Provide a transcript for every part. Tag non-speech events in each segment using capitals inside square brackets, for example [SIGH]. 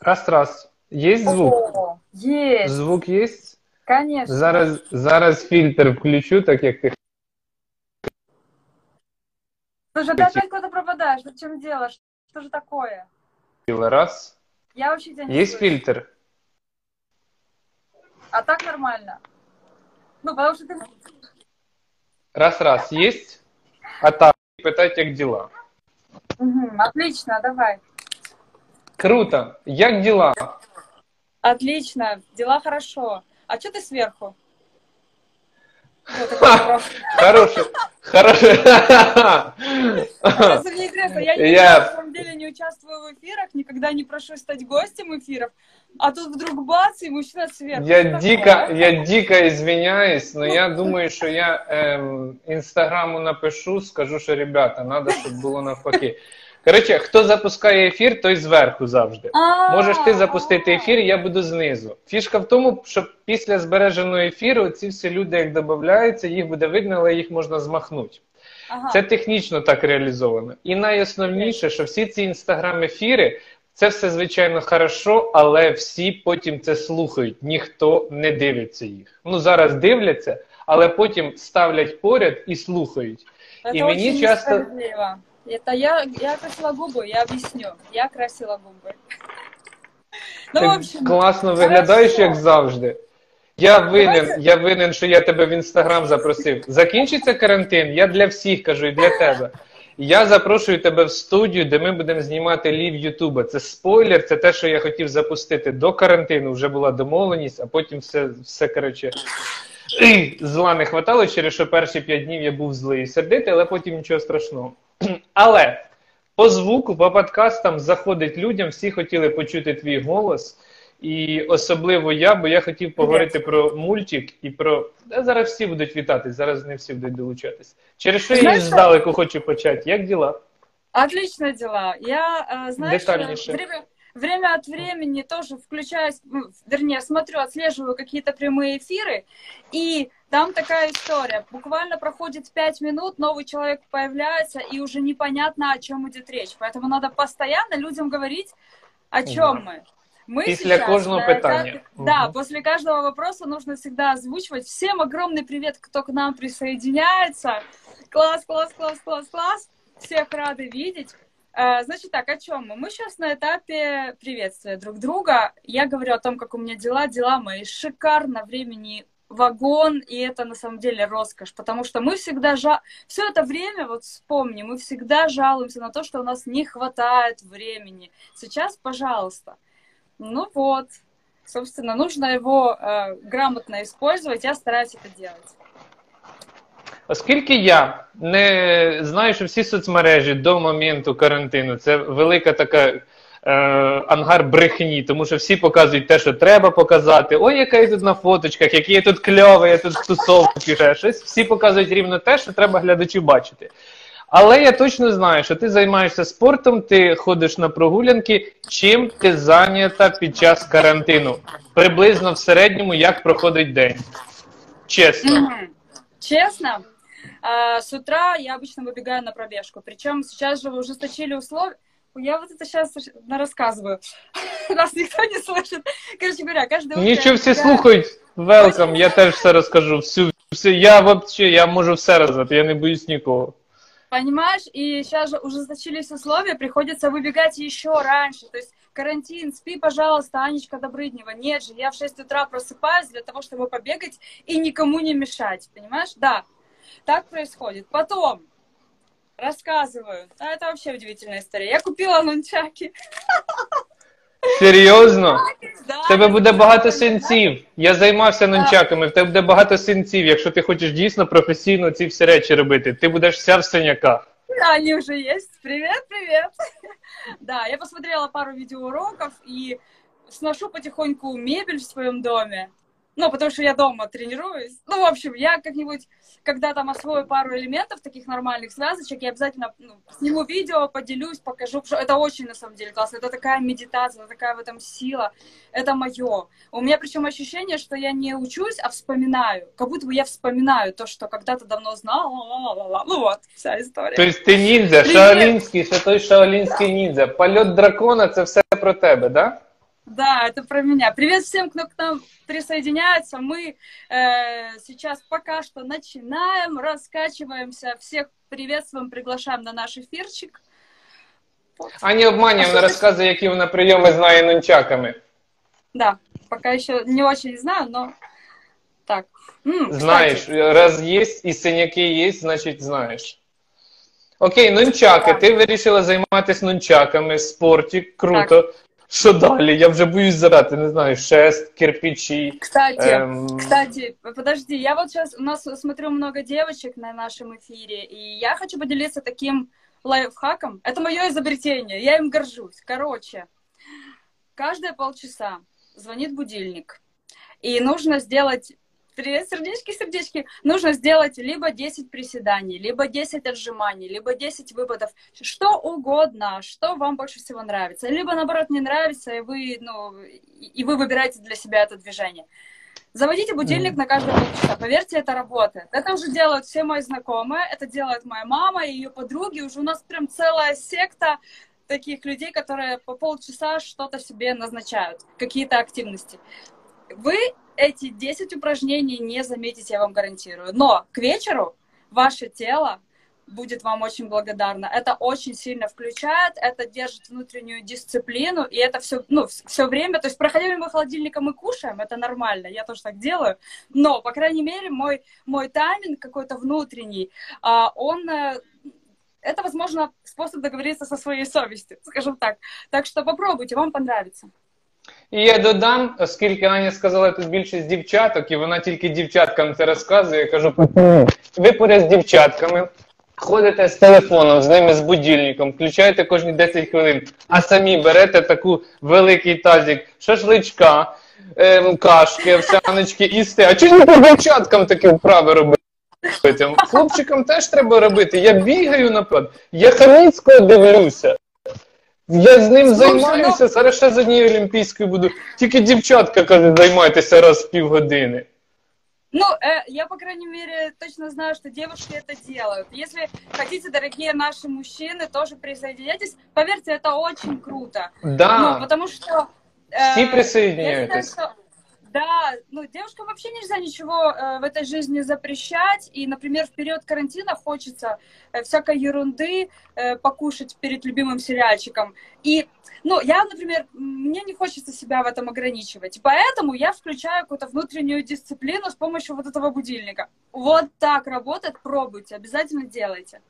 Раз, раз. Є звук? О, есть, Звук є? конечно. Зараз, зараз фільтр включу, так як ти Слушай, ты опять куда-то пропадаешь, ну в чем дело? Что же такое? хотіла. Раз. Я вообще тебя не Є слышу. фільтр? А так нормально. Ну, потому что ты... Раз, раз. Є? А так, питать, як діла. Мгм, отлично, давай. Круто. Як діла? Отлично, дела хорошо. А что ты сверху? Мне интересно, я, на самом деле не участвую в эфирах, никогда не прошу стать гостем эфиров, а тут вдруг бац, и мужчина сверху. Я Что дико, я дико извиняюсь, но я думаю, що я ем, інстаграму напишу, скажу, що ребята, треба, щоб було навпаки. Коротше, хто запускає ефір, той зверху завжди. Можеш ти запустити ефір, я буду знизу. Фішка в тому, що після збереженого ефіру ці всі люди, як додаються, їх буде видно, але їх можна змахнути. Ага. Це технічно так реалізовано. І найосновніше, що всі ці інстаграм-ефіри, це все звичайно хорошо, але всі потім це слухають. Ніхто не дивиться їх. Ну зараз дивляться, але потім ставлять поряд і слухають. Это и мне очень часто- несправедливо. Это я, я красила губы, я объясню. Я красила губы. Ну, в Ти общем, класно виглядаєш, хорошо. як завжди. Я винен, Давайте- [LAUGHS] я винен, що я тебе в інстаграм запросив. Закінчиться карантин, я для всіх кажу і для тебе. Я запрошую тебе в студію, де ми будемо знімати лів Ютуба. Це спойлер, це те, що я хотів запустити до карантину. Вже була домовленість, а потім все, все коротше, [CLEARS THROAT] зла не хватало, через що перші п'ять днів я був злий і сердитий, але потім нічого страшного. Але по звуку, по подкастам заходить людям, всі хотіли почути твій голос. І особливо я, бо я хотів поговорити про мультик і про. Та зараз всі будуть вітати, зараз не всі будуть долучатись. Через що я Знаєш, здалеку хочу почати. Як діла? Отлично дела. Я, э, знаешь, Детальнейше. время, время от времени тоже включаюсь, ну, вернее, смотрю, отслеживаю какие-то прямые эфиры, и там такая история. Буквально проходит пять минут, новый человек появляется, и уже непонятно, о чем идет речь. Поэтому надо постоянно людям говорить, о чем мы. Мы Після сейчас, кожного э, питання. как- Да, Мгм. после каждого вопроса нужно всегда озвучивать. Всем огромный привет, кто к нам присоединяется. Класс, класс, класс, класс, класс. Всех рады видеть. Э, Значит так, о чем мы? Мы сейчас на этапе приветствия друг друга. Я говорю о том, как у меня дела. Дела мои шикарно, времени вагон, и это на самом деле роскошь, потому что мы всегда жа... все это время, вот вспомни, мы всегда жалуемся на то, что у нас не хватает времени. Сейчас, пожалуйста. Ну вот, собственно, нужно его э, грамотно использовать, я стараюсь это делать. Оскільки я не знаю, що всі соцмережі до моменту карантину це велика така е, ангар брехні, тому що всі показують те, що треба показати. Ой, яка я тут на фоточках, який я тут кльовий, я тут в тусовці, ще щось. Всі показують рівно те, що треба глядачу бачити. Але я точно знаю, що ти займаєшся спортом, ти ходиш на прогулянки. Чим ти зайнята під час карантину? Приблизно в середньому як проходить день? Чесно. Мгм. Честно, а, с утра я обычно выбегаю на пробежку. Причем сейчас же вы ужесточили условия. Я вот это сейчас рассказываю. [LAUGHS] Нас никто не слышит. Короче говоря, каждое утро... Нічого я всі выбегаю- слухають. Велкам, я теж все розкажу. Всю, всю, я вообще, я можу все розказати, я не боюсь нікого. Понимаешь? И сейчас же ужесточились условия, приходится выбегать еще раньше. То есть карантин, спи, пожалуйста, Анечка Добрыднева. Нет же, я в 6 утра просыпаюсь для того, чтобы побегать и никому не мешать. Понимаешь? Да, так происходит. Потом рассказываю. А это вообще удивительная история. Я купила нунчаки. Серйозно? В тебе буде багато синців. Я займався нунчаками, в тебе буде багато синців. Якщо ти хочеш дійсно професійно ці всі речі робити, ти будеш вся в синяках. Да, они уже есть. Привет, привет. [LAUGHS] Да, я посмотрела пару видеоуроков и сношу потихоньку мебель в своем доме. Ну, потому что я дома тренируюсь. Ну, в общем, я как-нибудь, когда там освою пару элементов таких нормальных связочек, я обязательно ну, сниму видео, поделюсь, покажу, потому что это очень, на самом деле, классно. Это такая медитация, такая в этом сила. Это мое. У меня причем ощущение, что я не учусь, а вспоминаю. Как будто бы я вспоминаю то, что когда-то давно знала. Ла-ла-ла-ла. Ну вот, вся история. Тобто ти ніндзя, Привіт. шаолінський, святой шаолінський ніндзя. Польот дракона це все про тебе, да? Да, это про меня. Привет всем, кто к нам присоединяется. Мы э, сейчас пока что начинаем, раскачиваемся. Всех приветствуем, приглашаем на наш эфирчик. Ані обманює, вона розказує, які вона прийоми знає нунчаками. Да, пока еще не очень знаю, но так. М, Знаєш, кстати, раз є і синяки є, значить знаєш. Окей, нунчаки. Так. Ти вирішила займатися нунчаками, спорті, круто. Що далі? Я вже боюсь зарати, не знаю, шест, кирпичі. Кстати, ем, Кстати, подожди, я вот сейчас, у нас смотрю много девочек на нашем эфире, и я хочу поделиться таким лайфхаком. Это мое изобретение, я им горжусь. Короче, каждые полчаса звонит будильник, и нужно сделать Привет, сердечки, сердечки. Нужно сделать либо 10 приседаний, либо 10 отжиманий, либо 10 выпадов. Что угодно, что вам больше всего нравится. Либо, наоборот, не нравится, и вы, ну, и вы выбираете для себя это движение. Заводите будильник на каждые полчаса. Поверьте, это работает. Это уже делают все мои знакомые, это делает моя мама и ее подруги. Уже у нас прям целая секта таких людей, которые по полчаса что-то себе назначают, какие-то активности. Вы эти 10 упражнений не заметите, я вам гарантирую. Но к вечеру ваше тело будет вам очень благодарно. Это очень сильно включает, это держит внутреннюю дисциплину, и это все, ну, все время, то есть проходя мимо холодильника мы кушаем, это нормально, я тоже так делаю, но, по крайней мере, мой, мой тайминг какой-то внутренний, а, он э, это, возможно, способ договориться со своей совестью, скажем так. Так что попробуйте, вам понравится. І я додам, оскільки Аня сказала тут більшість дівчаток, і вона тільки дівчаткам це розказує. Я кажу, ви поряд з дівчатками. Ходите з телефоном, з ними з будильником, включаєте кожні 10 хвилин, а самі берете таку великий тазик шашличка, ем, кашки, овсяночки їсти. А чому по дівчаткам такі вправи робити? Хлопчикам теж треба робити. Я бігаю напад, я Хаміцького дивлюся. Я з ним Слушай, займаюся, зараз ще з однією олімпійською буду. Тільки дівчатка каже, займайтеся раз в півгодини. Ну, э, я, по крайней мере, точно знаю, что девушки это делают. Если хотите, дорогие наши мужчины, тоже присоединяйтесь. Поверьте, это очень круто. Да, Ну, потому что... э, всі я присоединяйтесь. считаю, что- Да, ну, девушкам вообще нельзя ничего э, в этой жизни запрещать. И, например, в период карантина хочется э, всякой ерунды э, покушать перед любимым сериальчиком. И, ну, я, например, мне не хочется себя в этом ограничивать. Поэтому я включаю какую-то внутреннюю дисциплину с помощью вот этого будильника. Вот так работает, пробуйте, обязательно делайте.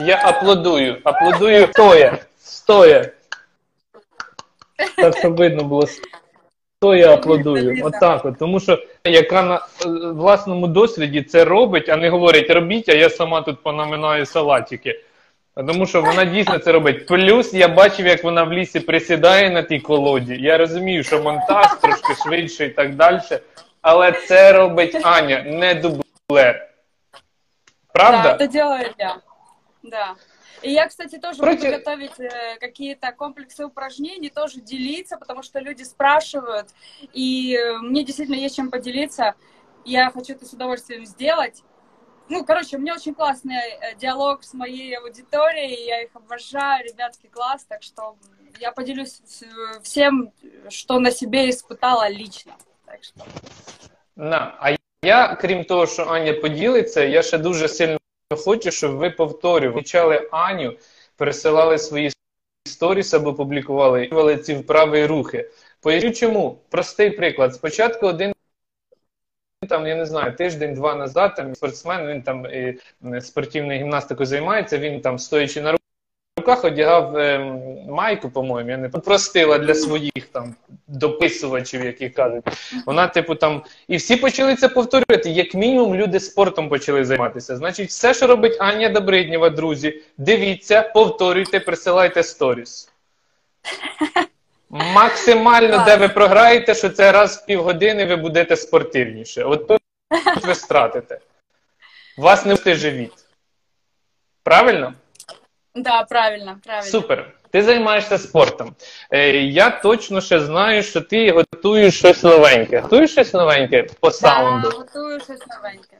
Я аплодую, аплодую стоя, стоя. Так, щоб видно було. Стоя аплодую. Отак от. Тому що яка на е, власному досвіді це робить, а не говорить робіть, а я сама тут понаминаю салатики. Тому що вона дійсно це робить. Плюс я бачив, як вона в лісі присідає на тій колоді. Я розумію, що монтаж трошки швидше і так далі. Але це робить Аня, не дублер. Правда? Да, это делаю я. Да. И я, кстати, тоже Против- буду готовить э, какие-то комплексы упражнений, тоже делиться, потому что люди спрашивают, и э, мне действительно есть чем поделиться. Я хочу это с удовольствием сделать. Ну, короче, у меня очень классный э, диалог с моей аудиторией, я их обожаю, ребятки, класс, так что я поделюсь всем, что на себе испытала лично. Так что... На. А я, крім того, що Аня поділиться, я ще дуже сильно хочу, щоб ви повторювали, Включали Аню, пересилали свої сторіс або публікували ці вправи і рухи. Поясню чому. Простий приклад. Спочатку один там, я не знаю, тиждень-два назад там спортсмен, він там і спортивною гімнастикою займається, він там стоячи на руках одягав ем, майку, по-моєму, я не простила для своїх там дописувачів, які кажуть. Вона, типу, там. І всі почали це повторювати. Як мінімум, люди спортом почали займатися. Значить, все, що робить Аня Добриднєва, друзі, дивіться, повторюйте, присилайте сторіс. [LAUGHS] Максимально, де ви програєте, що це раз в півгодини ви будете спортивніше. От тут ви стратите. Вас не встиг живіт. Правильно? Да, правильно, правильно. Супер. Ти займаєшся спортом. Е, я точно ще знаю, що ти готуєш щось новеньке. Готуєш щось новеньке по Да, саунду? готую щось новеньке.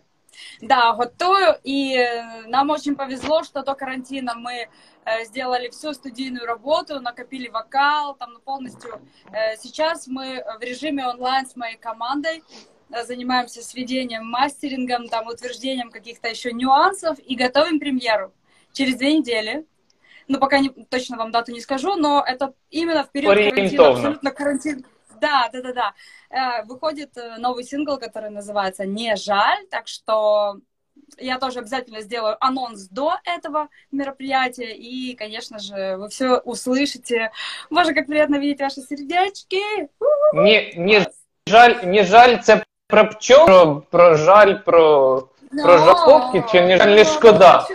Да, готую. И э, нам очень повезло, что до карантина мы э, сделали всю студийную работу, накопили вокал, там ну, полностью. Э, сейчас мы в режиме онлайн с моей командой э, занимаемся сведением, мастерингом, там утверждением каких-то еще нюансов и готовим премьеру через две недели. Ну, пока не, точно вам дату не скажу, но это именно в период карантина, абсолютно карантин. Да, да, да, да. Э, Выходит э, новый сингл, который называется «Не жаль», так что я тоже обязательно сделаю анонс до этого мероприятия, и, конечно же, вы все услышите. Боже, как приятно видеть ваши сердечки! Не, не жаль, не жаль, це про пчол, про, про жаль, про, про жаховки, чи не жаль, не шкода?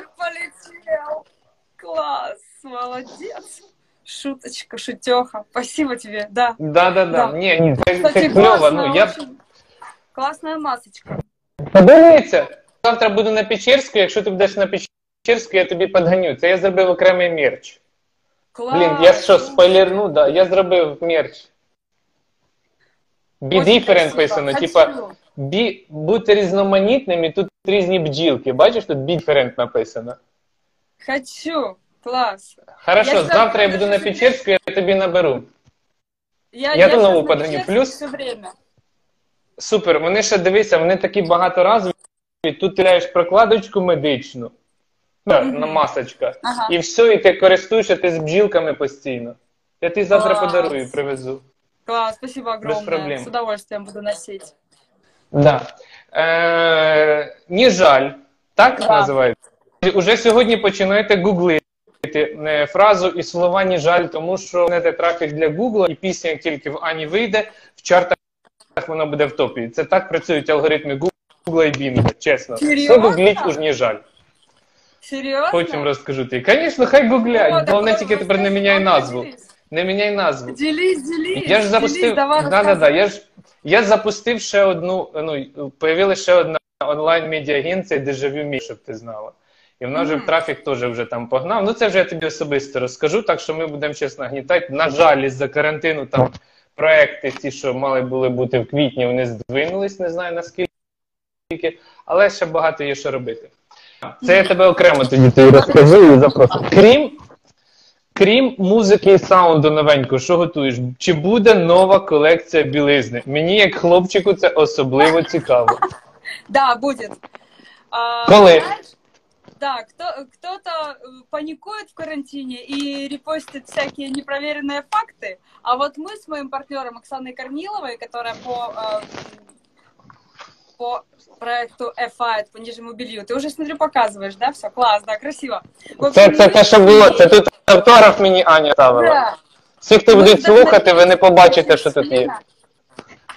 Вечер полетел. Класс, молодец. Шуточка, шутеха. Спасибо тебе, да. Да-да-да. Да. Ні, ні, це, Кстати, це кльово. классно, Ну, я б очень Классная масочка. Подивіться, завтра буду на Печерську, якщо ти будеш на Печерську, я тобі подганю. Це я зробив окремий мерч. Класс. Блін, я що, спойлерну, да, я зробив мерч. Be Очень different красиво. писано, Хочу. типа be, бути різноманітним, і тут різні бджілки. Бачиш, тут be different написано. Хочу. Класс. Хорошо, Я завтра я буду на Печерську, я тобі наберу. Я, Я щас нову на подгоню. Плюс-. Супер, вони ще дивися, вони такі багаторазові. Тут ти ляєш прокладочку медичну, да, Мгм. на масочка. Ага. І все, і ти користуєшся ти з бджілками постійно. Я тобі завтра Клас. подарую, привезу. Класс, спасибо огромное. проблем. С удовольствием буду носить. Да. Е, не жаль, так Да. називається? Уже сьогодні починаєте гуглити фразу і слова «не жаль, тому що не трафік для Гугла, і пісня, як тільки в Ані вийде, в чартах вона буде в топі. Це так працюють алгоритми Гугла і Бінга, чесно. Серйозно? гугліть уж не жаль. Серьезно? Потім розкажу ти. Звісно, хай гуглять. Головне тільки тепер не міняй назву. Не міняй назву. Делись, делись. Я ж запустив. Да, да, да, я ж я запустив ще одну. Ну появилася ще одна онлайн медіа агенція Дежавю Мі, щоб ти знала. І вона вже в трафік теж вже там погнав. Ну це вже я тобі особисто розкажу, так що ми будемо чесно гнітати. На жаль, із-за карантину там проекти, ті, що мали були бути в квітні, вони здвинулись, не знаю наскільки, але ще багато є що робити. Це я тебе окремо тоді тобі розкажу і запрошу. Крім Крім музики і саунду новенького, що готуєш? Чи буде нова колекція білизни? Мені, як хлопчику, це особливо цікаво. [LAUGHS] Да, будет. А, Коли? знаешь, Да, кто, кто-то э, паникует в карантине и репостит всякие непроверенные факты, а вот мы с моим партнером Оксаной Корниловой, которая по, э, по проекту FI по нижнему белью, ты уже, смотрю, показываешь, да, все, класс, да, красиво. В Це, общем, це мы те, що було. решили- Це тут автограф мені Аня ставила. Да. Всі, хто Мы будуть слухати, ви не вдохновились побачите, очень що тут є.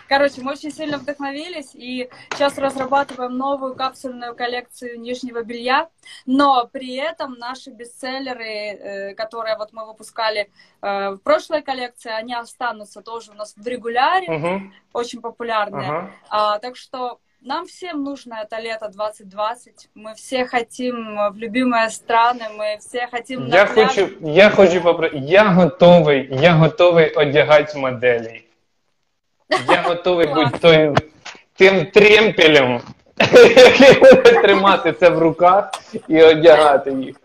Короче, мы очень сильно вдохновились и сейчас разрабатываем новую капсульную коллекцию нижнего белья, но при этом наши бестселлеры, э, которые вот мы выпускали э, в прошлой коллекции, они останутся тоже у нас в регуляре, Угу. очень популярные. Ага. А, так что нам всем нужно это лето 2020. Мы все хотим в любимые страны, мы все хотим Я хочу, я хочу попри... Я готовий, я готовий одягати моделей. Я готовий Клас. бути той, тим тремпелем, [LAUGHS] який буде тримати це в руках і одягати їх.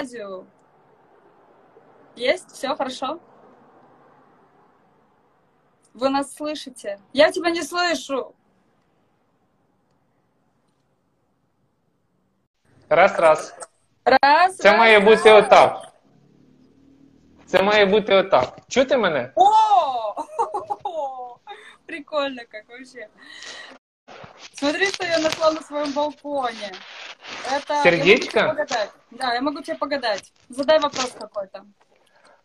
Азию. Есть? Все хорошо? Вы нас слышите? Я тебя не слышу. Раз, раз. Раз. Це раз, має раз. бути отак. Це має бути отак. Чути мене? О! [LAUGHS] Прикольно как вообще. Смотри, что я нашла на своем балконе. Это... Сердечко? Я могу тебе. Да, я могу тебе погадать. Задай вопрос какой-то.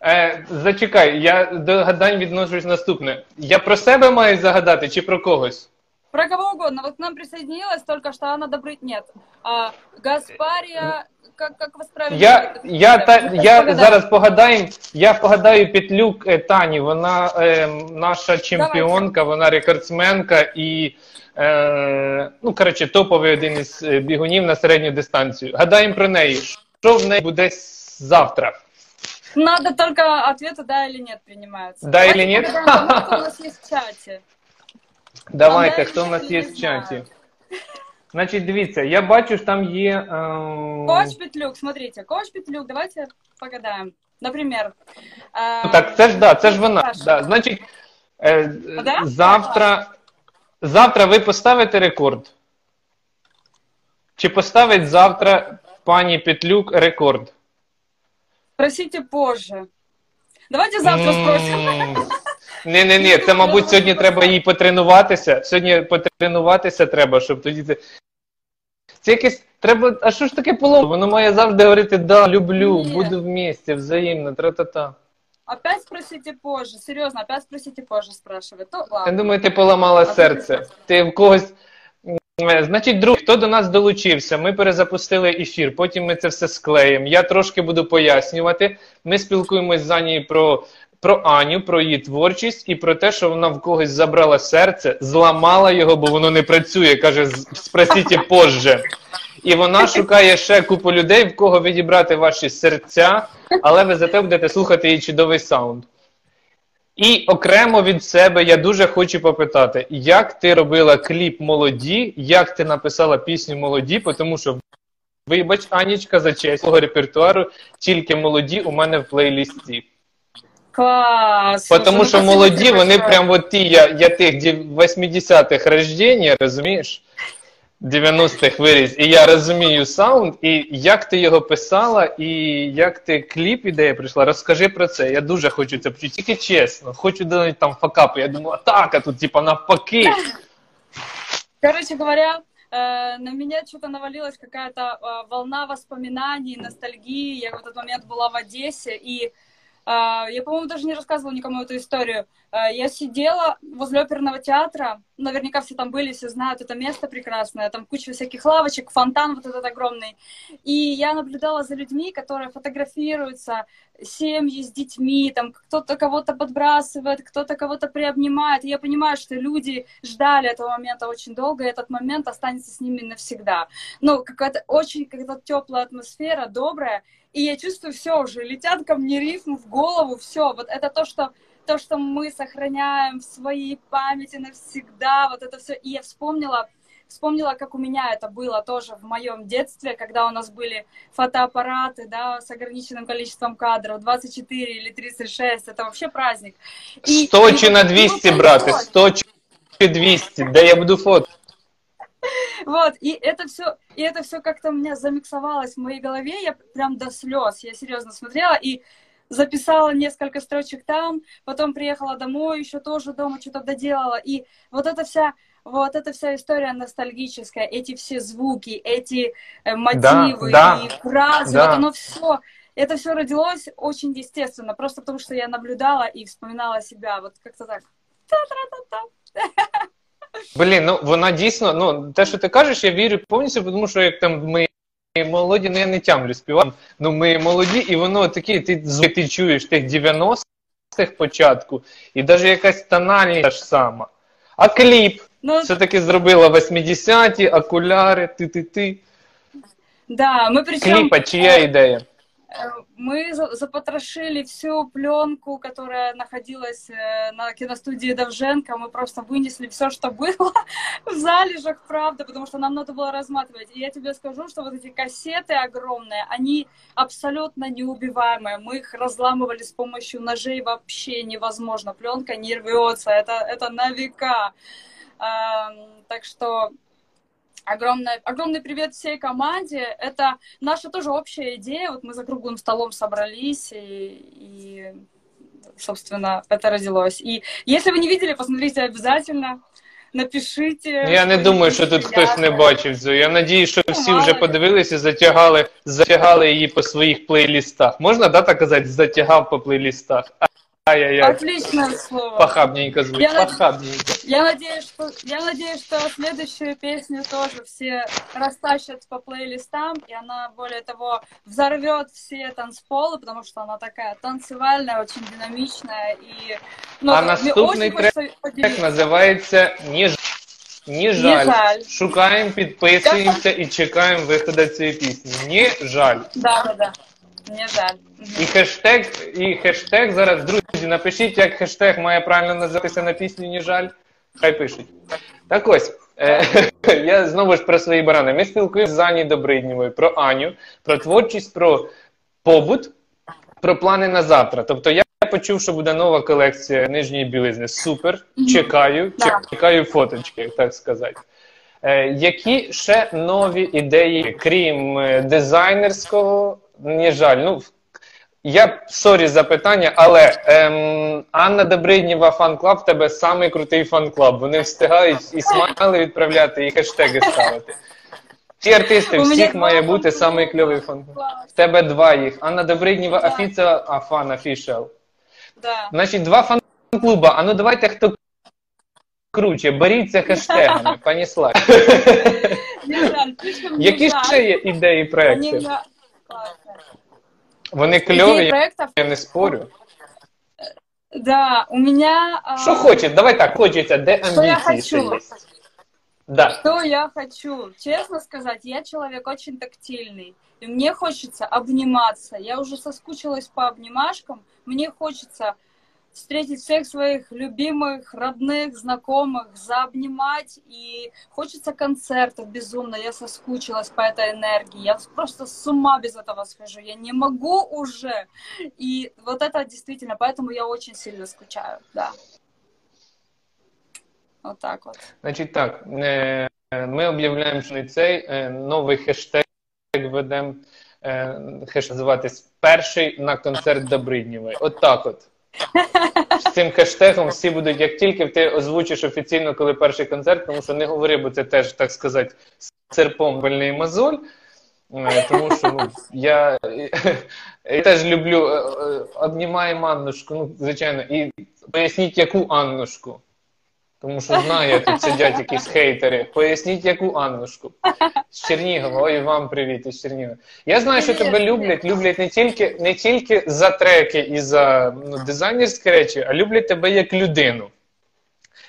Е, зачекай, я до гадань відношусь наступне. Я про себе маю загадати чи про когось? Про кого угодно. Вот к нам присоединилась только что Анна Добрый... Нет. А, Гаспария... Как, как вас правильно Я, я, та, я зараз погадаю, я погадаю Петлюк е, Тані. Вона е, наша чемпіонка, вона рекордсменка і е, ну, коротше, топовий один із е, бігунів на середню дистанцію. Гадаємо про неї. Що в неї буде завтра? Надо только ответы да или нет принимаются. Да Давайте или нет? кому у нас есть в чате. Давайте, хто в нас є в чаті? Значить, дивіться, я бачу, що там є. Коуч Петлюк, смотрите, коуч Петлюк, давайте погадаем. Например, э, Ну, так, це ж да, це ж вона. Да. Значить, е, А, да? завтра, завтра ви поставите рекорд. Чи поставить завтра пані Петлюк рекорд? Спросите позже. Давайте завтра спросим. Ні, ні, ні, це, мабуть, сьогодні треба їй потренуватися. Сьогодні потренуватися треба, щоб тоді це. Це якесь. Треба. А що ж таке поломано? Воно має завжди говорити да, люблю, Ні. буду вместе, взаємно, тра-та-та. Опять спросите позже. Серьезно, опять спросите позже, спрашивает. То Я ладно. думаю, ти поламала А серце. Ти в когось. Е, Значить, друг, хто до нас долучився, ми перезапустили ефір, потім ми це все склеїмо. Я трошки буду пояснювати. Ми спілкуємось з Анією про, про Аню, про її творчість і про те, що вона в когось забрала серце, зламала його, бо воно не працює. Каже, «З- спросіть позже. І вона шукає ще купу людей, в кого відібрати ваші серця, але ви зате будете слухати її чудовий саунд. І окремо від себе я дуже хочу попитати, як ти робила кліп молоді, як ти написала пісню молоді, тому що вибач, Анічка, за честь свого репертуару, тільки молоді у мене в плейлісті. Класс. Тому Слушай, ну що спасибо молоді, тебе вони большое. прям от ті, я, я тих дів- 80-х рождення, розумієш? 90-х виріс. І я розумію саунд, і як ти його писала, і як ти кліп ідея прийшла, розкажи про це. Я дуже хочу це почути. Тільки чесно, хочу навіть там факапи. Я думала, так, а тут типа навпаки. Короче говоря, э, на меня что-то навалилась какая-то э, волна воспоминаний, ностальгии. Я в этот момент была в Одессе, и э, я, по-моему, даже не рассказывала никому эту историю. Э, Я сидела возле оперного театра, наверняка все там были, все знают это место прекрасное, там куча всяких лавочек, фонтан вот этот огромный. И я наблюдала за людьми, которые фотографируются, семьи с детьми, там кто-то кого-то подбрасывает, кто-то кого-то приобнимает. И я понимаю, что люди ждали этого момента очень долго, и этот момент останется с ними навсегда. Ну, какая-то очень какая-то теплая атмосфера, добрая, и я чувствую все уже, летят ко мне рифмы в голову, все. Вот это то, что то, что мы сохраняем в своей памяти навсегда, вот это все. И я вспомнила, вспомнила, как у меня это было тоже в моем детстве, когда у нас были фотоаппараты, да, с ограниченным количеством кадров, 24 или 36, это вообще праздник. И- 100 и на было 200, брати, прикольно. 100 чи 200, де я буду фото. Вот, и это все, и это все как-то у меня замиксовалось в моей голове, я прям до слез, я серьезно смотрела и записала несколько строчек там, потом приехала домой, еще тоже дома что-то доделала, и вот эта вся, вот эта вся история ностальгическая, эти все звуки, эти э, мотивы да, и фразы, да. вот оно все, это все родилось очень естественно, просто потому что я наблюдала и вспоминала себя, вот как-то так. Та-та-та-та. Блін, ну вона дійсно, ну те, що ти кажеш, я вірю повністю, тому що як там ми молоді, ну я не тямлю співати, ну ми молоді, і воно такі, ти звуки ти чуєш тих 90-х початку, і навіть якась тональність та ж сама. А кліп Ну, все-таки зробила 80-ті, окуляри, ти-ти-ти. да, мы причем... Кліпа, чия ідея? Э, Мы за- запотрошили всю пленку, которая находилась э, на киностудии Довженко. Мы просто вынесли все, что было [LAUGHS] в залежах, правда, потому что нам надо было разматывать. И я тебе скажу, что вот эти кассеты огромные, они абсолютно неубиваемые. Мы их разламывали с помощью ножей вообще невозможно. Пленка не рвется, это, это на века. Эм, Так что огромное, огромный привет всей команде. Это наша тоже общая идея. Вот мы за круглым столом собрались, и, и, собственно, это родилось. И если вы не видели, посмотрите обязательно. Напишите. Я не что думаю, що видели, тут хтось не приятно. бачив цього. Я надію, що всі мало вже ли. подивилися і затягали, затягали її по своїх плейлістах. Можна да, так казати, затягав по плейлістах? Ай-яй-яй. Отличное слово. Похабненько звучит. Я над- Похабненько. Я надеюсь, что я надеюсь, что следующую песню тоже все растащат по плейлистам, и она, более того, взорвет все танцполы, потому что она такая танцевальная, очень динамичная и ну, А мне наступний очень хочется Як поделиться. називається Ні, ж- Ні жаль. жаль. Шукаємо, підписуємося і чекаємо виходу цієї пісні. Ні жаль. Да, да, да. Жаль. І хештег, і хештег зараз, друзі, напишіть, як хештег має правильно називатися на пісню, ні жаль. Хай пишуть. Так ось, е, [LAUGHS] я знову ж про свої барани. Ми спілкуємося з Ані Добриднєвою про Аню, про творчість, про побут, про плани на завтра. Тобто я почув, що буде нова колекція нижньої білизни. Супер. Чекаю, чекаю фоточки, так сказати. Е, які ще нові ідеї, крім е, дизайнерського, на жаль. Ну, я sorry за питання, але ем, Анна Добриднєва fan club в тебе самий крутий fan club. Вони встигають і смайли відправляти, і хештеги ставити. Всі артисти, У мене всіх два має бути фан-клуби. самий кльовий фан-клуб. Клас. В тебе два їх. Анна Добриднєва, Да. А фан. Да. Значить, два фан-клуба. А ну давайте хто круче, боріться хештегами. [LAUGHS] Слишком не Які ще є ідеї проєктів? меня- Классно. Вони Идеи кльові, проектов, я не спорю. да, у меня... а, Що хоче? Давай так, хочеться, де Що я амбіції ще хочу? є? Да. Что я хочу? Честно сказать, я человек очень тактильный. И мне хочется обниматься. Я уже соскучилась по обнимашкам. Мне хочется встретить всех своих любимых, родных, знакомых, заобнимать. И хочется концертов безумно. Я соскучилась по этой энергии. Я просто с ума без этого схожу. Я не могу уже. И вот это действительно, поэтому я очень сильно скучаю. Да. Вот так вот. Значить так, е, ми об'являємо, що цей е, новий хештег ведемо. е, Хештег називатись перший на концерт Добриднєвої. От так от. З цим хештегом всі будуть, як тільки ти озвучиш офіційно, коли перший концерт, тому що не говори, бо це теж, так сказати, серпом вольний мозоль. Е, Тому що ну, я, [LAUGHS] я теж люблю е, е, обнімаємо Аннушку, ну, звичайно, і поясніть, яку Аннушку. Тому що знаю, тут сидять якісь хейтери. Поясніть, яку Аннушку. З Чернігова. Ой, вам привіт із Чернігова. Я знаю, що тебе люблять. Люблять не тільки, не тільки за треки і за ну, дизайнерські речі, а люблять тебе як людину.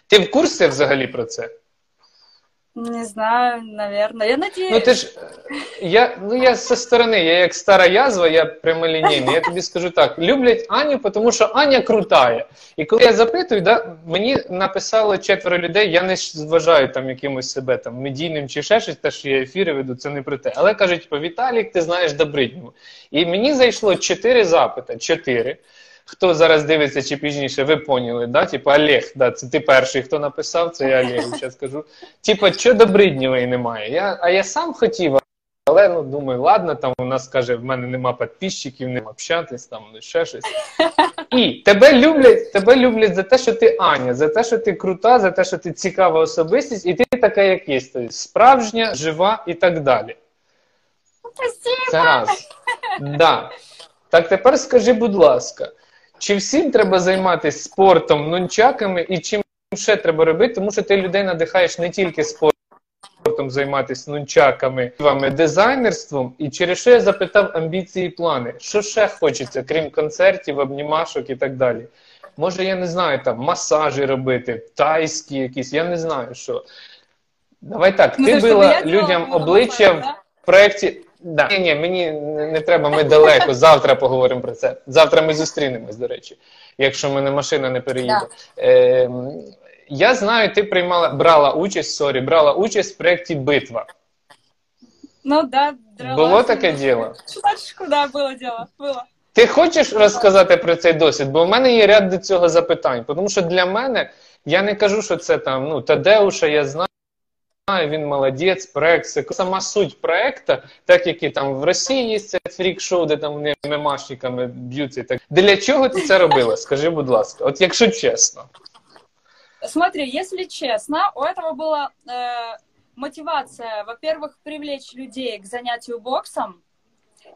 Ти в курсі взагалі про це? Не знаю, наверное. Я надеюсь. Ну ти ж я ну я зі сторони, я як стара язва, я прямолінійний. Я тобі скажу так: люблять Аню, тому що Аня крутає. І коли я запитую, да, мені написало четверо людей, я не вважаю там якимось себе там медійним чи ще щось, те, що я ефіри веду, це не про те. Але кажуть, типу, Віталік, ти знаєш Добриднєву. І мені зайшло чотири запити. Чотири. Хто зараз дивиться чи пізніше, ви поняли, да? Типа Олег, да, це ти перший, хто написав, це я Олег, зараз скажу. Типа, що Добриднєвої немає? Я, а я сам хотів, але ну думаю, ладно, там у нас каже, в мене нема підписчиків, нема общатись, там ну, ще щось. І тебе люблять, тебе люблять за те, що ти Аня, за те, що ти крута, за те, що ти цікава особистість, і ти така, як є, тобто справжня, жива і так далі. Спасибо. Це раз. Да. Так тепер скажи, будь ласка, чи всім треба займатися спортом, нунчаками, і чим ще треба робити, тому що ти людей надихаєш не тільки спортом займатися нунчаками, дизайнерством, і через що я запитав амбіції і плани. Що ще хочеться, крім концертів, обнімашок і так далі? Може, я не знаю, там масажі робити, тайські якісь, я не знаю що. Давай так, Ну, ти била людям обличчя в проєкті. Да. Ні, ні, мені не треба, ми далеко. Завтра поговоримо про це. Завтра ми зустрінемось, до речі, якщо мене машина не переїде. Е, я знаю, ти приймала, брала участь, sorry, брала участь в проєкті Битва. Ну да, дралась. Було таке діло? Чуточку, да, было дело, было. Ти хочеш розказати про цей досвід? Бо в мене є ряд до цього запитань. Тому що для мене я не кажу, що це там ну Тадеуша, я знаю. Він молодець, проект, це сама суть проекту, так як і там в Росії є це фрік-шоу, де там вони мемашниками б'ються. і Так для чого ти це робила? Скажи, будь ласка, от якщо чесно. Смотри, если честно, у этого была э, мотивация, во-первых, привлечь людей к занятию боксом,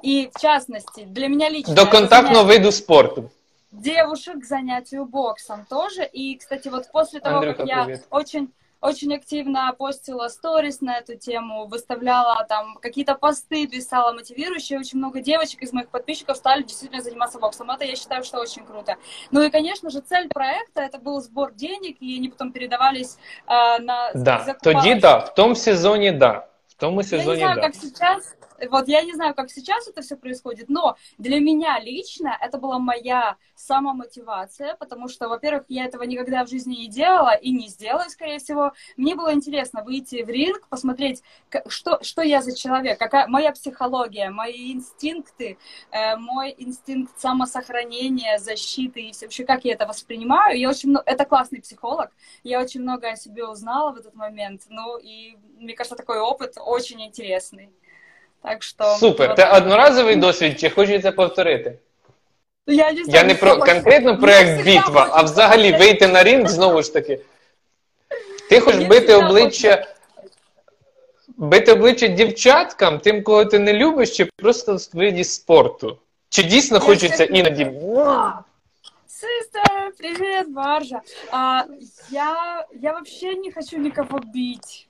и в частности, для меня лично... До это контактного занятие виду спорту. девушек к занятию боксом тоже. И, кстати, вот после того, Андрюха, как я привет. очень очень активно постила сторис на эту тему, выставляла там какие-то посты, писала мотивирующие. Очень много девочек из моих подписчиков стали действительно заниматься боксом. Это я считаю, что очень круто. Ну и, конечно же, цель проекта это был сбор денег, и они потом передавались э, на Да. закупалось- Тоді да, в тому сезоні да. В тому Я не сезоні знаю, да. как сейчас. Вот я не знаю, как сейчас это все происходит, но для меня лично это была моя самомотивация, потому что, во-первых, я этого никогда в жизни не делала и не сделаю, скорее всего. Мне было интересно выйти в ринг, посмотреть, что, что я за человек, какая моя психология, мои инстинкты, э, мой инстинкт самосохранения, защиты и вообще как я это воспринимаю. Я очень, это классный психолог, я очень много о себе узнала в этот момент, ну и мне кажется, такой опыт очень интересный. Так що супер. Це одноразовий досвід, чи хочеться повторити? Я не, Я не про конкретно проект бітва, а взагалі вийти на ринг знову ж таки. Ти хочеш бити обличчя. Бити обличчя дівчаткам, тим, кого ти не любиш, чи просто в виді спорту? Чи дійсно хочеться іноді. Сестер, привет, Баржа. А, я, я вообще не хочу никого бить.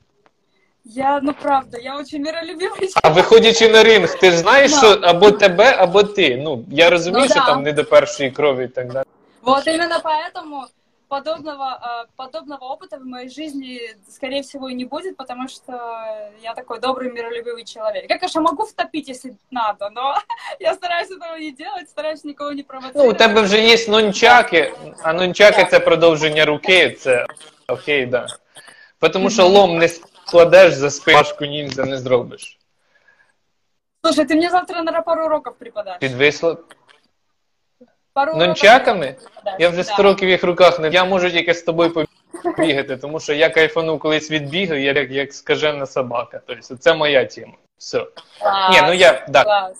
Я, ну правда, я очень миролюбивий. А виходячи на ринг, ти ж знаєш, да. що або тебе, або ти. Ну, я розумію, ну, що да. там не до першої крові і так далі. Вот именно поэтому подобного, подобного опыта в моей жизни, скорее всего, и не будет, потому что я такой добрый, миролюбивый человек. Я, конечно, могу втопить, если надо, но [LAUGHS] я стараюсь этого не делать, стараюсь никого не провоцировать. Ну, у тебе вже є нончаки, а нончаки це продовження руки, це окей, да. Тому що лом не складеш за спашку ніндзя не зробиш. Слушай, ти мені завтра на пару уроків преподаш. Підвисло. Пару Нончаками? Я вже 100 років їх руках не. Я можу тільки з тобою побігати, тому що я кайфанув колись від бігу, я як, як скажена собака. Тобто це моя тема. Все. Клас, Ні, ну я, да. клас.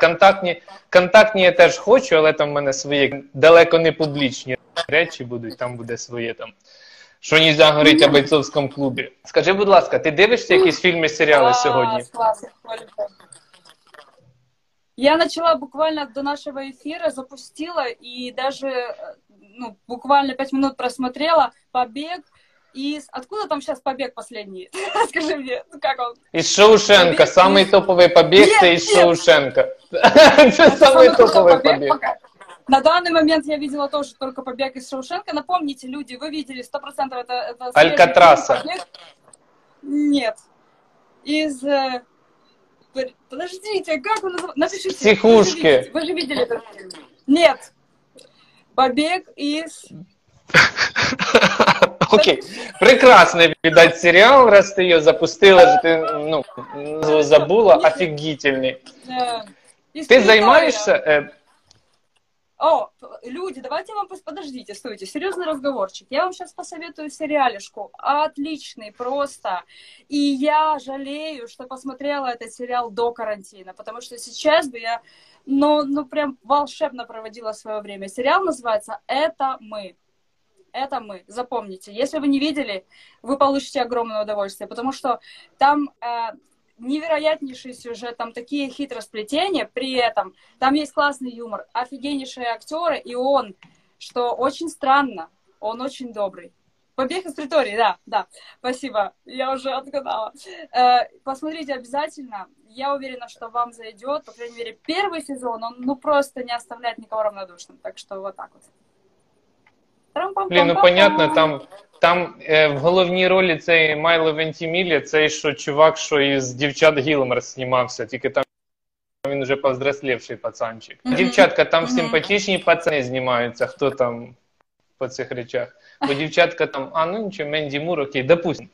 Контактні, контактні я теж хочу, але там в мене свої далеко не публічні речі будуть, там буде своє там. Що нельзя говорити о бойцовському клубі. Скажи, будь ласка, ти дивишся якісь фільми, серіали Клас, сьогодні? клас, Я начала буквально до нашего эфира, запустила и даже ну, буквально пять минут просмотрела «Побег», из... Откуда там сейчас побег последний? [LAUGHS] Скажи мне, ну как он? Из Шоушенка. Побег? Самый топовый побег нет, это из нет. Шоушенка. [LAUGHS] Это самый топовый побег. На данный момент я видела тоже только побег из Шоушенка. Напомните, люди, вы видели 100% это... это Алькатраса. Нет. Из... Подождите, как он называется? Напишите. Психушки. Вы же видели этот фильм? Нет. Побег из... [LAUGHS] Окей. Прекрасный, видать, сериал, раз ты ее запустила, же ты, ну, забула, офигительный. Ты займаешься... О, люди, давайте вам подождите, стойте, серьезный разговорчик. Я вам сейчас посоветую сериалишку, отличный просто. И я жалею, что посмотрела этот сериал до карантина, потому что сейчас бы я, ну, ну прям волшебно проводила свое время. Сериал называется «Это мы». Это мы, запомните. Если вы не видели, вы получите огромное удовольствие, потому что там э, невероятнейший сюжет, там такие хитросплетения, при этом там есть классный юмор, офигеннейшие актеры, и он, что очень странно, он очень добрый. Побег из притории, да, да, спасибо, я уже отгадала. Э, посмотрите обязательно, я уверена, что вам зайдет, по крайней мере, первый сезон, он ну просто не оставляет никого равнодушным, так что вот так вот. Блін, ну понятно, там там е, в головній ролі цей Майло Вентімілі, цей що чувак, що із дівчат Гілмер знімався, тільки там він вже повзрослівший пацанчик. Mm -hmm. Дівчатка, там симпатичні пацани знімаються, хто там по цих речах. Бо [LAUGHS] дівчатка там, а ну нічого, Менді Мур, окей, допустим.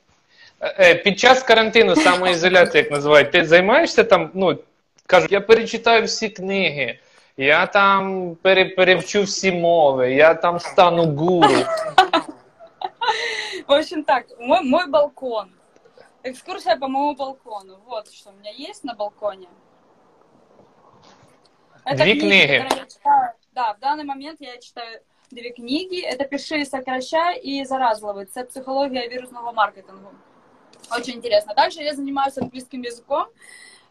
Е, під час карантину, самоізоляції, як називають, ти займаєшся там, ну, кажуть, я перечитаю всі книги. Я там пере, перевчу всі мови, я там стану гуру. В общем так, мой, мой балкон. Экскурсия по моему балкону. Вот что у меня есть на балконе. Это Две книги. книги. Я читаю. Да, в данный момент я читаю две книги. Это «Пиши, сокращай» и «Заразловый». Это психология вирусного маркетинга. Очень интересно. Дальше я занимаюсь английским языком.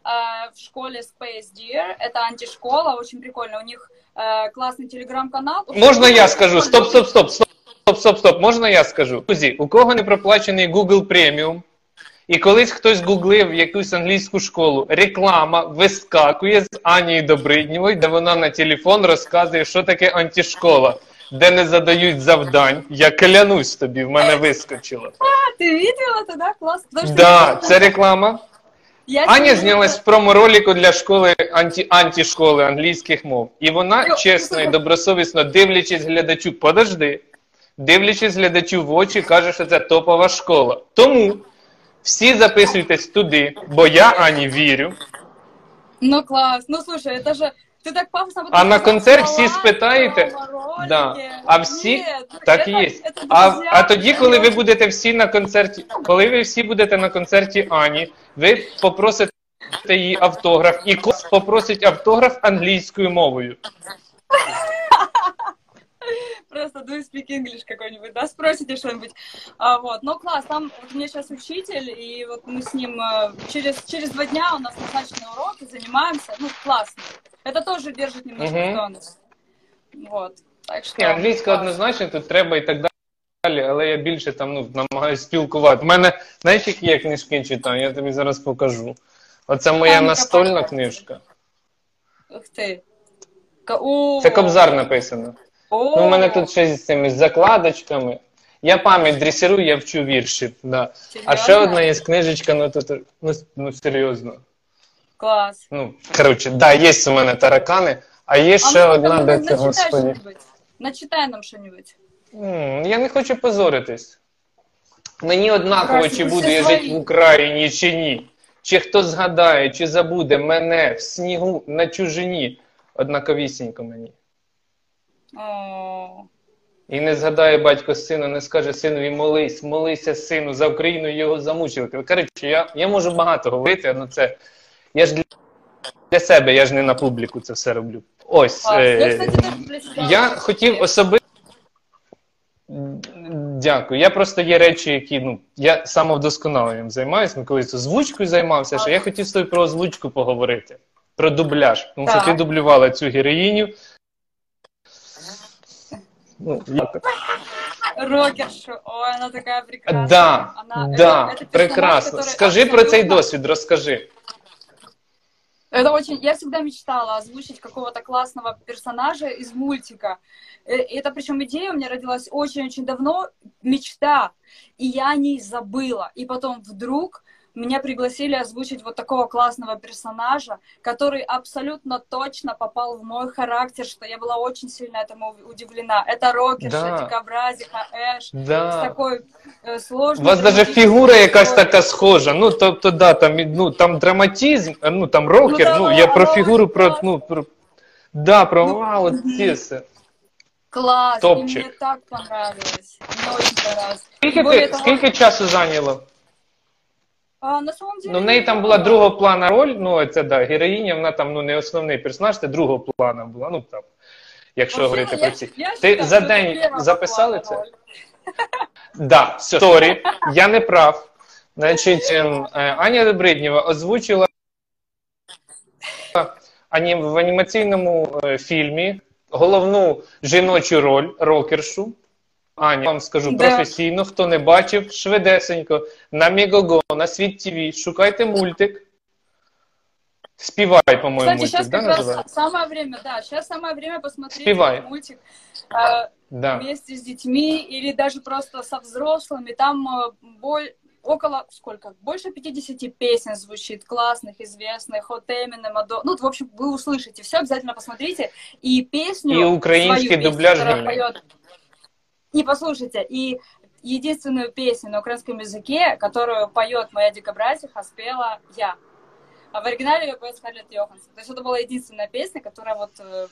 Э, в школе Space Deer. Это антишкола, очень прикольно. У них э, классный телеграм-канал. Можно я скажу? Стоп, стоп, стоп, стоп, стоп, стоп, стоп. Можна я скажу? Друзі, у кого не проплачений Google Premium, і колись хтось гуглив якусь англійську школу, реклама вискакує з Анією Добриднєвою, де вона на телефон розказує, що таке антишкола, де не задають завдань. Я клянусь тобі, в мене вискочило. Ты видела это, да? Класс. Потому что Да, я- це реклама. я Аня знялась в промо-ролику для школи анті, антішколи англійських мов. І вона Ну, чесно і добросовісно, дивлячись глядачу, подожди, дивлячись глядачу в очі, каже, що це топова школа. Тому всі записуйтесь туди, бо я Ані вірю. Ну клас, Ну слушай, это же ты так пафосно. об этом А на сказала, концерт всі слова, спитаєте? ролики. Да. А всі Нет, так і это- є. это А, друзья, а тоді, коли ви это- будете всі на концерті, коли ви всі будете на концерті Ані, ви попросите її автограф, і клас попросить автограф англійською мовою. Просто do you speak English какой-нибудь, да, спросите что-нибудь. А, вот, ну класс, там вот у меня сейчас учитель, и вот мы с ним э, через, через два дня у нас назначены уроки, занимаемся, ну классно. Это тоже держит немножко Мгм. в тонус. Вот, так что... Ні, англійська класс. однозначно тут треба і так далі, але я більше там ну, намагаюся спілкувати. У мене, знаєш, які я книжки читаю, я тобі зараз покажу. Оце моя Паніка, настольна паніка. книжка. Ух ты. Ка- О, Це кобзар написано. О, Ну, у мене тут щось з цими закладочками. Я пам'ять дресирую, я вчу вірші. Да. А ще одна є книжечка, ну тут ну, ну серйозно. Класс. Ну, коротше, да, є у мене таракани, а є ще одна, де ну, господі. Начитай нам. М, Я не хочу позоритись. Мені однаково, чи буду я жити в Україні, чи ні. Чи хто згадає, чи забуде мене в снігу на чужині. Однаковісінько мені. І не згадає батько сина, не скаже синові молись, молися сину, за Україну його замучили. Коротше, я, я можу багато говорити, але це. Я ж для, для себе, я ж не на публіку це все роблю. Ось. класс. е, Я, хотів особисто. Дякую. Я просто є речі, які ну я самовдосконаленням займаюся. Ми колись озвучкою займався. Що я хотів з тобою про озвучку поговорити, про дубляж. Тому що ти дублювала цю героїню. Ну, як? Рокершу. Ой, она такая прекрасная. Да, Она- да, это- это прекрасно. который Скажи про цей досвід, розкажи. Это очень... Я всегда мечтала озвучить какого-то классного персонажа из мультика. Э, это причем идея у меня родилась очень-очень давно, мечта. И я о ней забыла. И потом вдруг меня пригласили озвучить вот такого классного персонажа, который абсолютно точно попал в мой характер, что я была очень сильно этому удивлена. Это рокерша, Да. дикобразиха, Эш. С Да. такой э, сложной... У вас навіть драматичной фігура якась историей. така схожа. Ну, тобто, да, там, ну, там драматизм, а, ну там рокер, Ну, ну, да, я про да, фігуру, про, класно. ну, про. Да, про Ну, вау, от мгм. ці все. Класс, Топчик. и мне так понравилось. Мне очень понравилось. Скільки, И более ти, того, скільки часу зайняло? А, на самом деле... Ну, в неї там була другого плана роль, ну, це да, героїня, вона там ну, не основний персонаж, це другого плана була. Ну, там, якщо Вообще, говорити я- про ці. я Ти считаю, за день записали це? Да, все, sorry, я не прав. Значить, ем, е, Аня Добриднєва озвучила в анімаційному е, фільмі головну жіночу роль рокершу. Аня, вам скажу Да. професійно, хто не бачив, швидесенько, на Мегого, на Світ ТВ, шукайте мультик. Співай, по-моєму, Кстати, мультик, сейчас да, как раз називається? самое время, да, сейчас самое время посмотреть Спевай. этот мультик э, Да. вместе с детьми или даже просто со взрослыми. Там э, боль- около, сколько, больше 50 песен звучит, классных, известных, от Эмина, Мадо... Ну, в общем, вы услышите все, обязательно посмотрите. И песню... И украинский свою песню, дубляж которая глянь. поет. И послушайте, и единственную песню на украинском языке, которую поет моя дикобразиха, спела я. А в оригинале ее поет Скарлетт Йоханссон. То есть это была единственная песня, которая вот... э,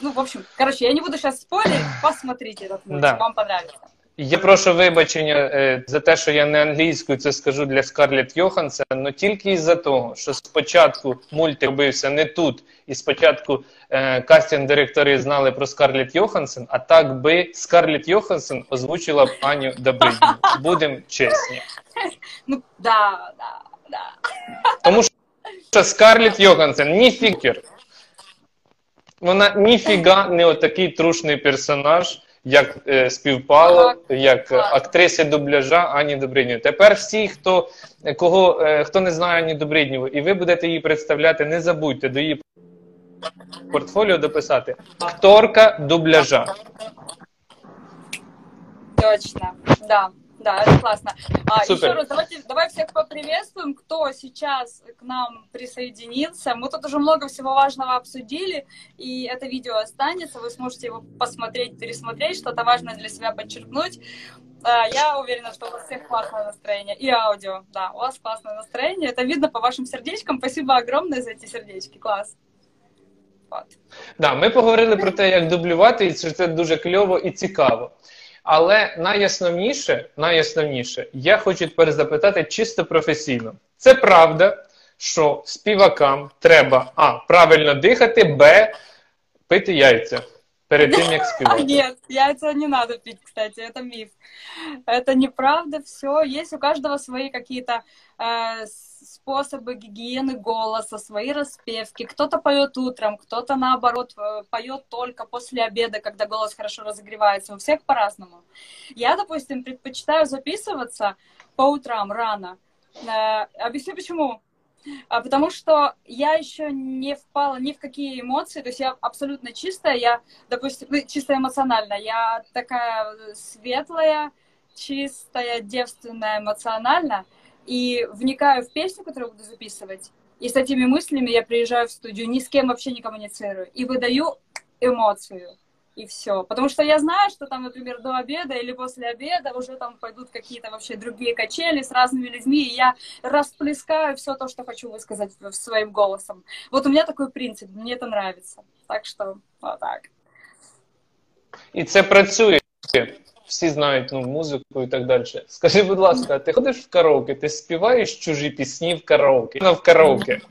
Ну, в общем, короче, я не буду сейчас спорить, посмотрите этот мультик, Да. вам понравится. Я прошу вибачення е, за те, що я не англійською це скажу для Скарлетт Йоханссон, але тільки із-за того, що спочатку мультик робився не тут, і спочатку е, кастинг-директори знали про Скарлетт Йоханссон, а так би Скарлетт Йоханссон озвучила б Аню Добридню. Будемо чесні. [LAUGHS] Ну, да, да, да. Тому що Скарлетт Йоханссон ні фікер. Вона ніфіга не отакий трушний персонаж, як е, співпало, як е, актриси дубляжа Ані Добриднєвої. Тепер всі, хто, кого, е, хто не знає Ані Добриднєвої, і ви будете її представляти, не забудьте до її портфоліо дописати акторка дубляжа. Точно, да. Да, это классно. А, Супер. еще раз, давайте, давай всех поприветствуем, кто сейчас к нам присоединился. Мы тут уже много всего важного обсудили, и это видео останется, вы сможете его посмотреть, пересмотреть, что-то важное для себя подчеркнуть. А, Я уверена, что у вас всех классное настроение. И аудио, да, у вас классное настроение. Это видно по вашим сердечкам. Спасибо огромное за эти сердечки. Класс. Вот. Да, ми поговорили про те, як дублювати, і що це дуже кльово і цікаво. Але найясновніше, найясновніше, я хочу тепер запитати чисто професійно. Це правда, що співакам треба а. Правильно дихати, б. Пити яйця перед тим, як співати. нет, яйца не надо пить, кстати, это миф. Это неправда, все. Есть у каждого свои какие-то э, способы гигиены голоса, свои распевки. Кто-то поет утром, кто-то наоборот э, поет только после обеда, когда голос хорошо разогревается. У всех по-разному. Я, допустим, предпочитаю записываться по утрам рано. Э, объясню почему. А, Потому что я еще не впала ни в какие эмоции, то есть я абсолютно чистая, я, допустим, ну, чисто эмоционально, я такая светлая, чистая, девственная эмоционально, и вникаю в песню, которую буду записывать, и с этими мыслями я приезжаю в студию, ни с кем вообще не коммуницирую, и выдаю эмоцию, и все. Потому что я знаю, что там, например, до обеда или после обеда уже там пойдут какие-то вообще другие качели с разными людьми, и я расплескаю все то, что хочу высказать в- своим голосом. Вот у меня такой принцип, мне это нравится. Так что вот так. І це працює. Всі знають ну, музику і так далі. Скажи, будь ласка, а ти ходиш в караоке, ти співаєш чужі пісні в караоке? Ну, в караоке.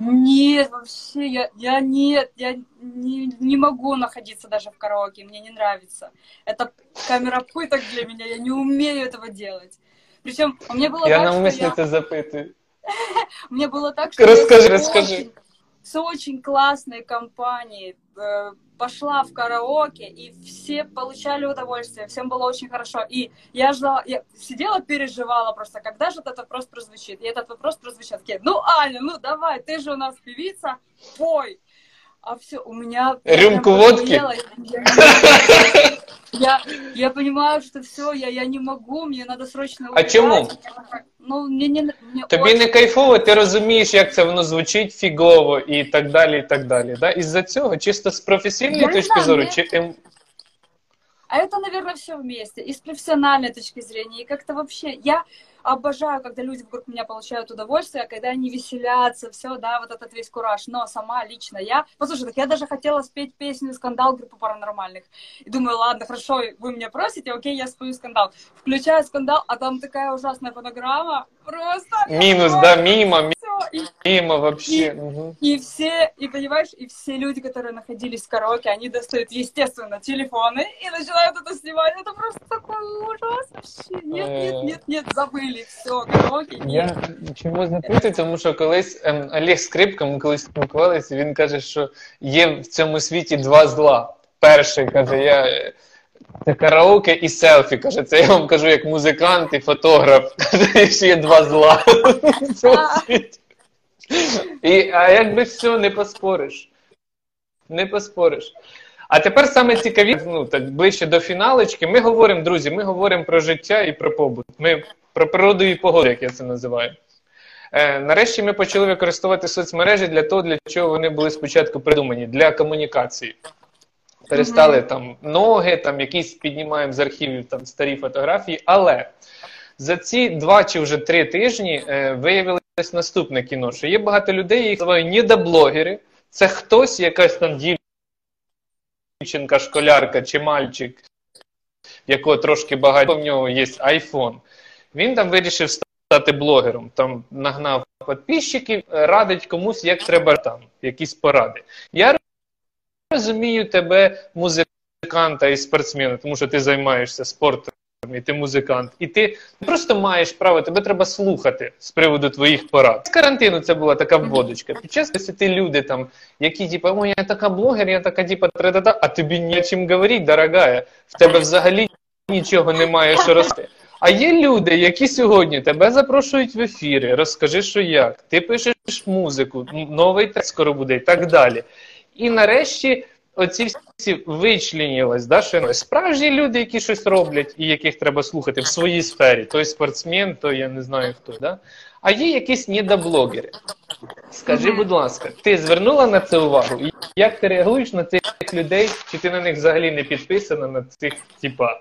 Нет, вообще, я, я нет, я не, не могу находиться даже в караоке, мне не нравится. Это камера пыток для меня, я не умею этого делать. Причем у меня было Я так, навмисно я... це запитую. Мне было так, что Расскажи, расскажи. с очень классной компанией пошла в караоке, и все получали удовольствие, всем было очень хорошо. И я ждала, я сидела, переживала просто, когда же этот вопрос прозвучит. И этот вопрос прозвучал. Такие, ну, Аня, ну давай, ты же у нас певица, пой А все, у меня... я Рюмку прям водки? пожалела, Я, я, я понимаю, что все, я, я не могу, мне надо срочно А уезжать. чему? Ну, мне не... Мне Тобі очень не кайфово, ти розумієш, як це воно звучить фігово і так далі. і так далі. Да? Із-за цього, чисто з професійної Я не точки знаю, зору, мне- чи ем... А это, наверное, все вместе. И с профессиональной точки зрения, и как-то вообще... Я обожаю, когда люди вокруг меня получают удовольствие, когда они веселятся, все, да, вот этот весь кураж. Но сама лично я... Послушай, так я даже хотела спеть песню «Скандал» группы паранормальных. И думаю, ладно, хорошо, вы меня просите, окей, я спою «Скандал». Включаю «Скандал», а там такая ужасная фонограмма. Просто... мінус, да, міма, Всё. И міма вообще. Угу. И все, и понимаешь, и все люди, которые находились в караоке, они достают, естественно, телефоны и начинают это снимать. Это просто такой ужас вообще. Нет, нет, нет, нет, забыли, все, караоке, нет. Я чому запитую, тому що колись ем, Олег Скрипка, ми колись спілкувалися, він каже, що є в цьому світі два зла. Перший каже, я е, це караоке і селфі. Каже, це я вам кажу як музикант і фотограф. [LAUGHS] Каже, ще є два зла. [LAUGHS] І, а якби все, не поспориш. Не поспориш. А тепер саме цікавіше, ну так ближче до фіналочки. Ми говоримо, друзі, ми говоримо про життя і про побут. Ми про природу і погоду, як я це називаю. Е, нарешті ми почали використовувати соцмережі для того, для чого вони були спочатку придумані для комунікації. Перестали там ноги, там якісь піднімаємо з архівів там старі фотографії. Але за ці два чи вже три тижні е, виявилось наступне кіно, що є багато людей, їх називають недоблогери. Це хтось, якась там дівчинка, школярка чи мальчик, якого трошки багато в нього є айфон. Він там вирішив стати блогером. Там нагнав підписчиків, е, радить комусь, як треба там, якісь поради. Я розумію тебе, музиканта і спортсмена, тому що ти займаєшся спортом. І ти музикант, і ти просто маєш право, тебе треба слухати з приводу твоїх порад. З карантину це була така вводочка. Під час ти люди там, які типу, о, я така блогер, я така, типу, тра-та-та, а тобі о говорити, дорогая. В тебе взагалі нічого немає, що рости. А є люди, які сьогодні тебе запрошують в ефіри, розкажи, що як, ти пишеш музику, новий текст скоро буде і так далі. І нарешті оці всі вичленілись, да, що справжні люди, які щось роблять і яких треба слухати в своїй сфері. Той спортсмен, то я не знаю хто. Да? А є якісь недоблогери. Скажи, будь ласка, ти звернула на це увагу? Як ти реагуєш на цих людей? Чи ти на них взагалі не підписана на цих, типа,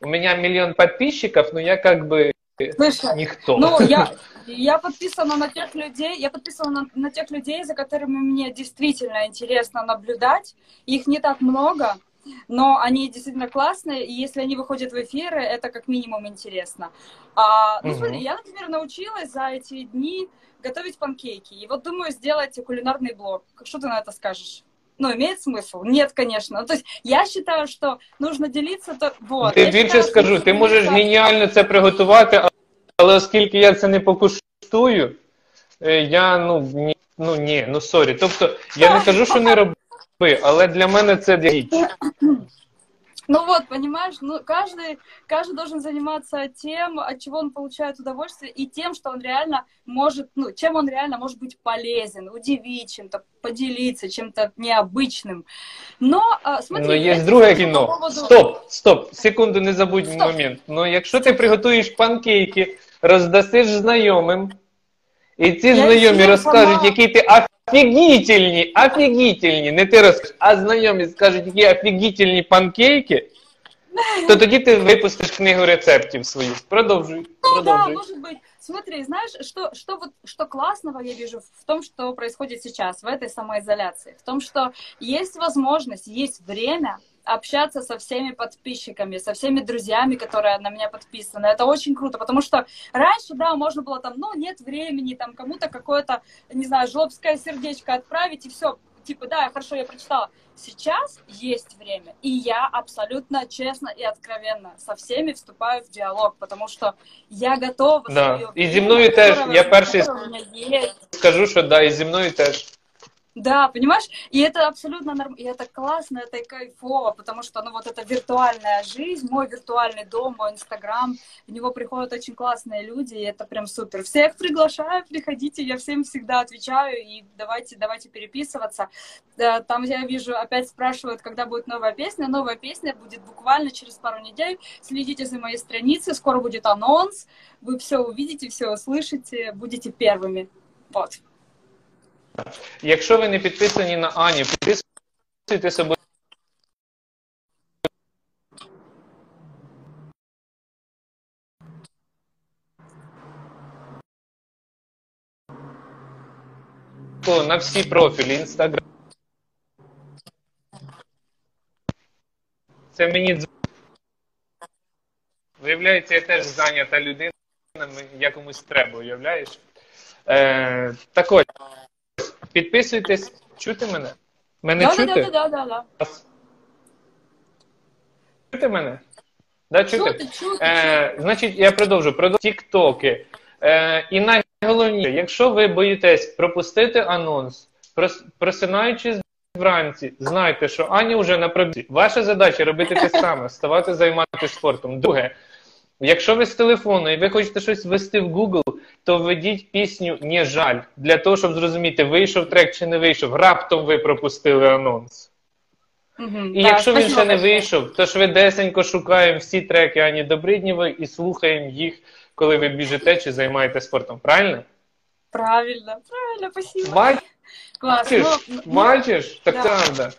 у мене мільйон підписчиків, ну я как би Слушай, ніхто. Ну, я, [LAUGHS] я подписана на тех людей, я подписана на, на тех людей, за которыми мне действительно интересно наблюдать. Их не так много, но они действительно классные, и если они выходят в эфиры, это как минимум интересно. А, ну, Мгм. смотри, я, например, научилась за эти дни готовить панкейки. И вот думаю сделать кулинарный блог. Что ты на это скажешь? Ну, имеет смысл? Нет, конечно. Ну, то есть я считаю, что нужно делиться, то вот. Ти Я більше считаю, скажу, ти можеш делиться- геніально це приготувати, але оскільки я це не покуштую, е, я ну ні, ну ні, ну sorry. Тобто я не кажу, що не роби, але для мене це річ. Ну вот, понимаешь, ну каждый, каждый должен заниматься тем, от чего он получает удовольствие, и тем, что он реально может, ну, чем он реально может быть полезен, удивить чем-то, поделиться чем-то необычным. Но, а, смотри, Ну, є я друге тебе по кіно. поводу- Стоп, стоп, секунду, не забудь Стоп. момент. Ну, якщо ти приготуєш панкейки, роздасиш знайомим, і ці Я знайомі всім розкажуть, сама- які ти офігітельні, офігітельні, не ти розкажеш, а знайомі скажуть, які офігітельні панкейки, то тоді ти випустиш книгу рецептів свою. Продовжуй. Ну да, продовжуй. может быть. Смотри, знаешь, что, что, вот, что классного я вижу в том, что происходит сейчас, в этой самоизоляции? В том, что есть возможность, есть время общаться со всеми подписчиками, со всеми друзьями, которые на меня подписаны. Это очень круто, потому что раньше, да, можно было там, ну, нет времени, там, кому-то какое-то, не знаю, жлобское сердечко отправить, и все, типа, да, хорошо, я прочитала. Сейчас есть время, и я абсолютно честно и откровенно со всеми вступаю в диалог, потому что я готова Да. И теж. которое- Я перший-. Скажу, що да, і зі мною теж. Да, понимаешь? И это абсолютно нормально, и это классно, это и кайфово, потому что, ну, вот эта виртуальная жизнь, мой виртуальный дом, мой инстаграм, в него приходят очень классные люди, и это прям супер. Всех приглашаю, приходите, я всем всегда отвечаю, и давайте, давайте переписываться. Там я вижу, опять спрашивают, когда будет новая песня. Новая песня будет буквально через пару недель. Следите за моей страницей, скоро будет анонс, вы все увидите, все услышите, будете первыми. Вот. Якщо ви не підписані на Ані, підписуйте себе. На всі профілі, інстаграм. Це мені дз- Виявляється, я теж зайнята людина, я комусь треба, уявляєш? Е, так ось, підписуйтесь, чути мене? Мене Да, да, чути? да, да, да, да. Чути мене? Да, чути? Чути, чути, Е, значить, я продовжу. Продовжу тіктоки. Е, і найголовніше, якщо ви боїтесь пропустити анонс, прос- просинаючись вранці, знайте, що Аня вже на пробізі. Ваша задача робити те саме, ставати займатися спортом. Друге, якщо ви з телефону і ви хочете щось ввести в Google, то введіть пісню «Не жаль» для того, щоб зрозуміти, вийшов трек чи не вийшов. Раптом ви пропустили анонс. Мгм, І да, якщо він ще не вийшов, то швидесенько шукаємо всі треки Ані Добриднєвої і слухаємо їх, коли ви біжите чи займаєтесь спортом. Правильно? Правильно, правильно, спасибо. Бачиш? Класс. Ну, ну, Бачиш? Так да.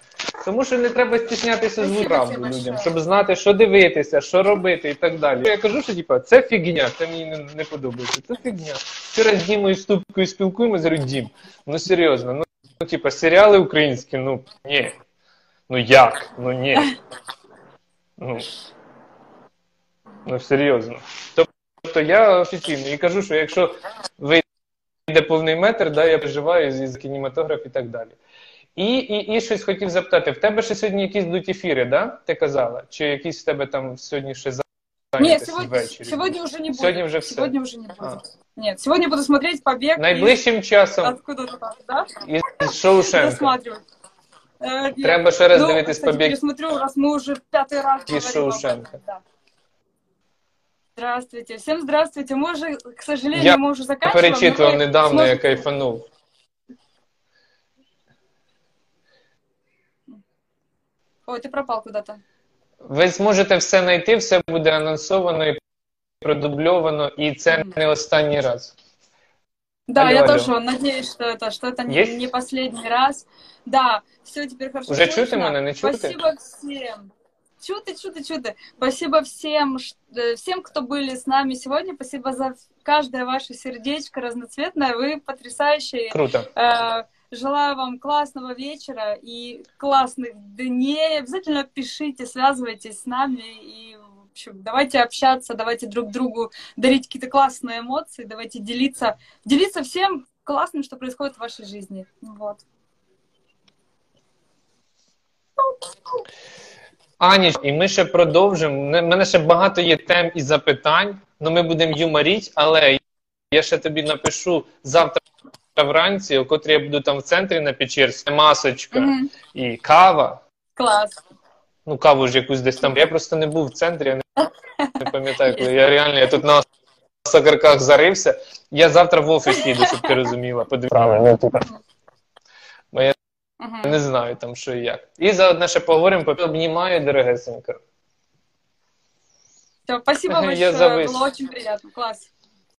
Тому що не треба стіснятися звук правду людям, щоб знати, що дивитися, що робити і так далі. Я кажу, що типа, це фігня, це мені не, не подобається. Це фігня. Вчора з Дімою Ступкою спілкуємося, говорю, Дім, ну серйозно, ну, ну типа, серіали українські, ну ні. Ну як? Ну ні. Ну, ну серйозно. Тобто я офіційно і кажу, що якщо вийде повний метр, да, я переживаю за кінематограф і так далі. І, і, і щось хотів запитати: в тебе ще сьогодні якісь йдуть ефіри, да? Ти казала? Чи якісь в тебе там сьогодні ще Нет, зайнятися сегодня, ввечері? сегодня уже не будет. Сегодня уже всё. Сегодня уже не будет. А. Нет, сегодня буду смотреть побег Найближчим часом из- откуда-то там, да? із Шоушенка. Досматривать. Э, нет. Треба ще раз Ну, дивитись кстати, побіг. пересмотрю, раз мы уже в пятый раз Из говорим об Шоушенка. этом, да. Здравствуйте, всем здравствуйте. Мы уже, к сожалению, Я мы уже заканчиваем. но Перечитував вы недавно, я сможете- кайфанув. Ой, ты пропал куда-то. Ви зможете все знайти, все буде анонсовано і продубльовано, і це не останній раз. Да, Алло, я алло. тоже надеюсь, что это, что это не, Есть? не последний раз. Да, все теперь хорошо. Уже слышно. чути мене, не чути? Спасибо всем. Чуты, чуты, чуты. Спасибо всем, ш- э, всем, кто были с нами сегодня. Спасибо за каждое ваше сердечко разноцветное. Вы потрясающие. Круто. Э, Желаю вам классного вечера и классных дней. Обязательно пишите, связывайтесь с нами и в общем, давайте общаться, давайте друг другу дарить какие-то классные эмоции, давайте делиться, делиться всем классным, что происходит в вашей жизни. Вот. Аніч, і ми ще продовжимо. У мене ще багато є тем і запитань, але ми будемо юморіть, але я ще тобі напишу завтра вранці, о котрій я буду там в центрі на Печерській, масочка Мгм. і кава. Класс. Ну, каву ж якусь десь там. Я просто не був в центрі, я не, не пам'ятаю, коли я реально я тут на сокарках зарився. Я завтра в офіс їду, щоб ти розуміла. Правильно, Я Мгм. не знаю там, що і як. І заодно ще поговоримо, обнімаю, дорогесенька. Всё, спасибо [LAUGHS] большое, было очень приятно. Класс.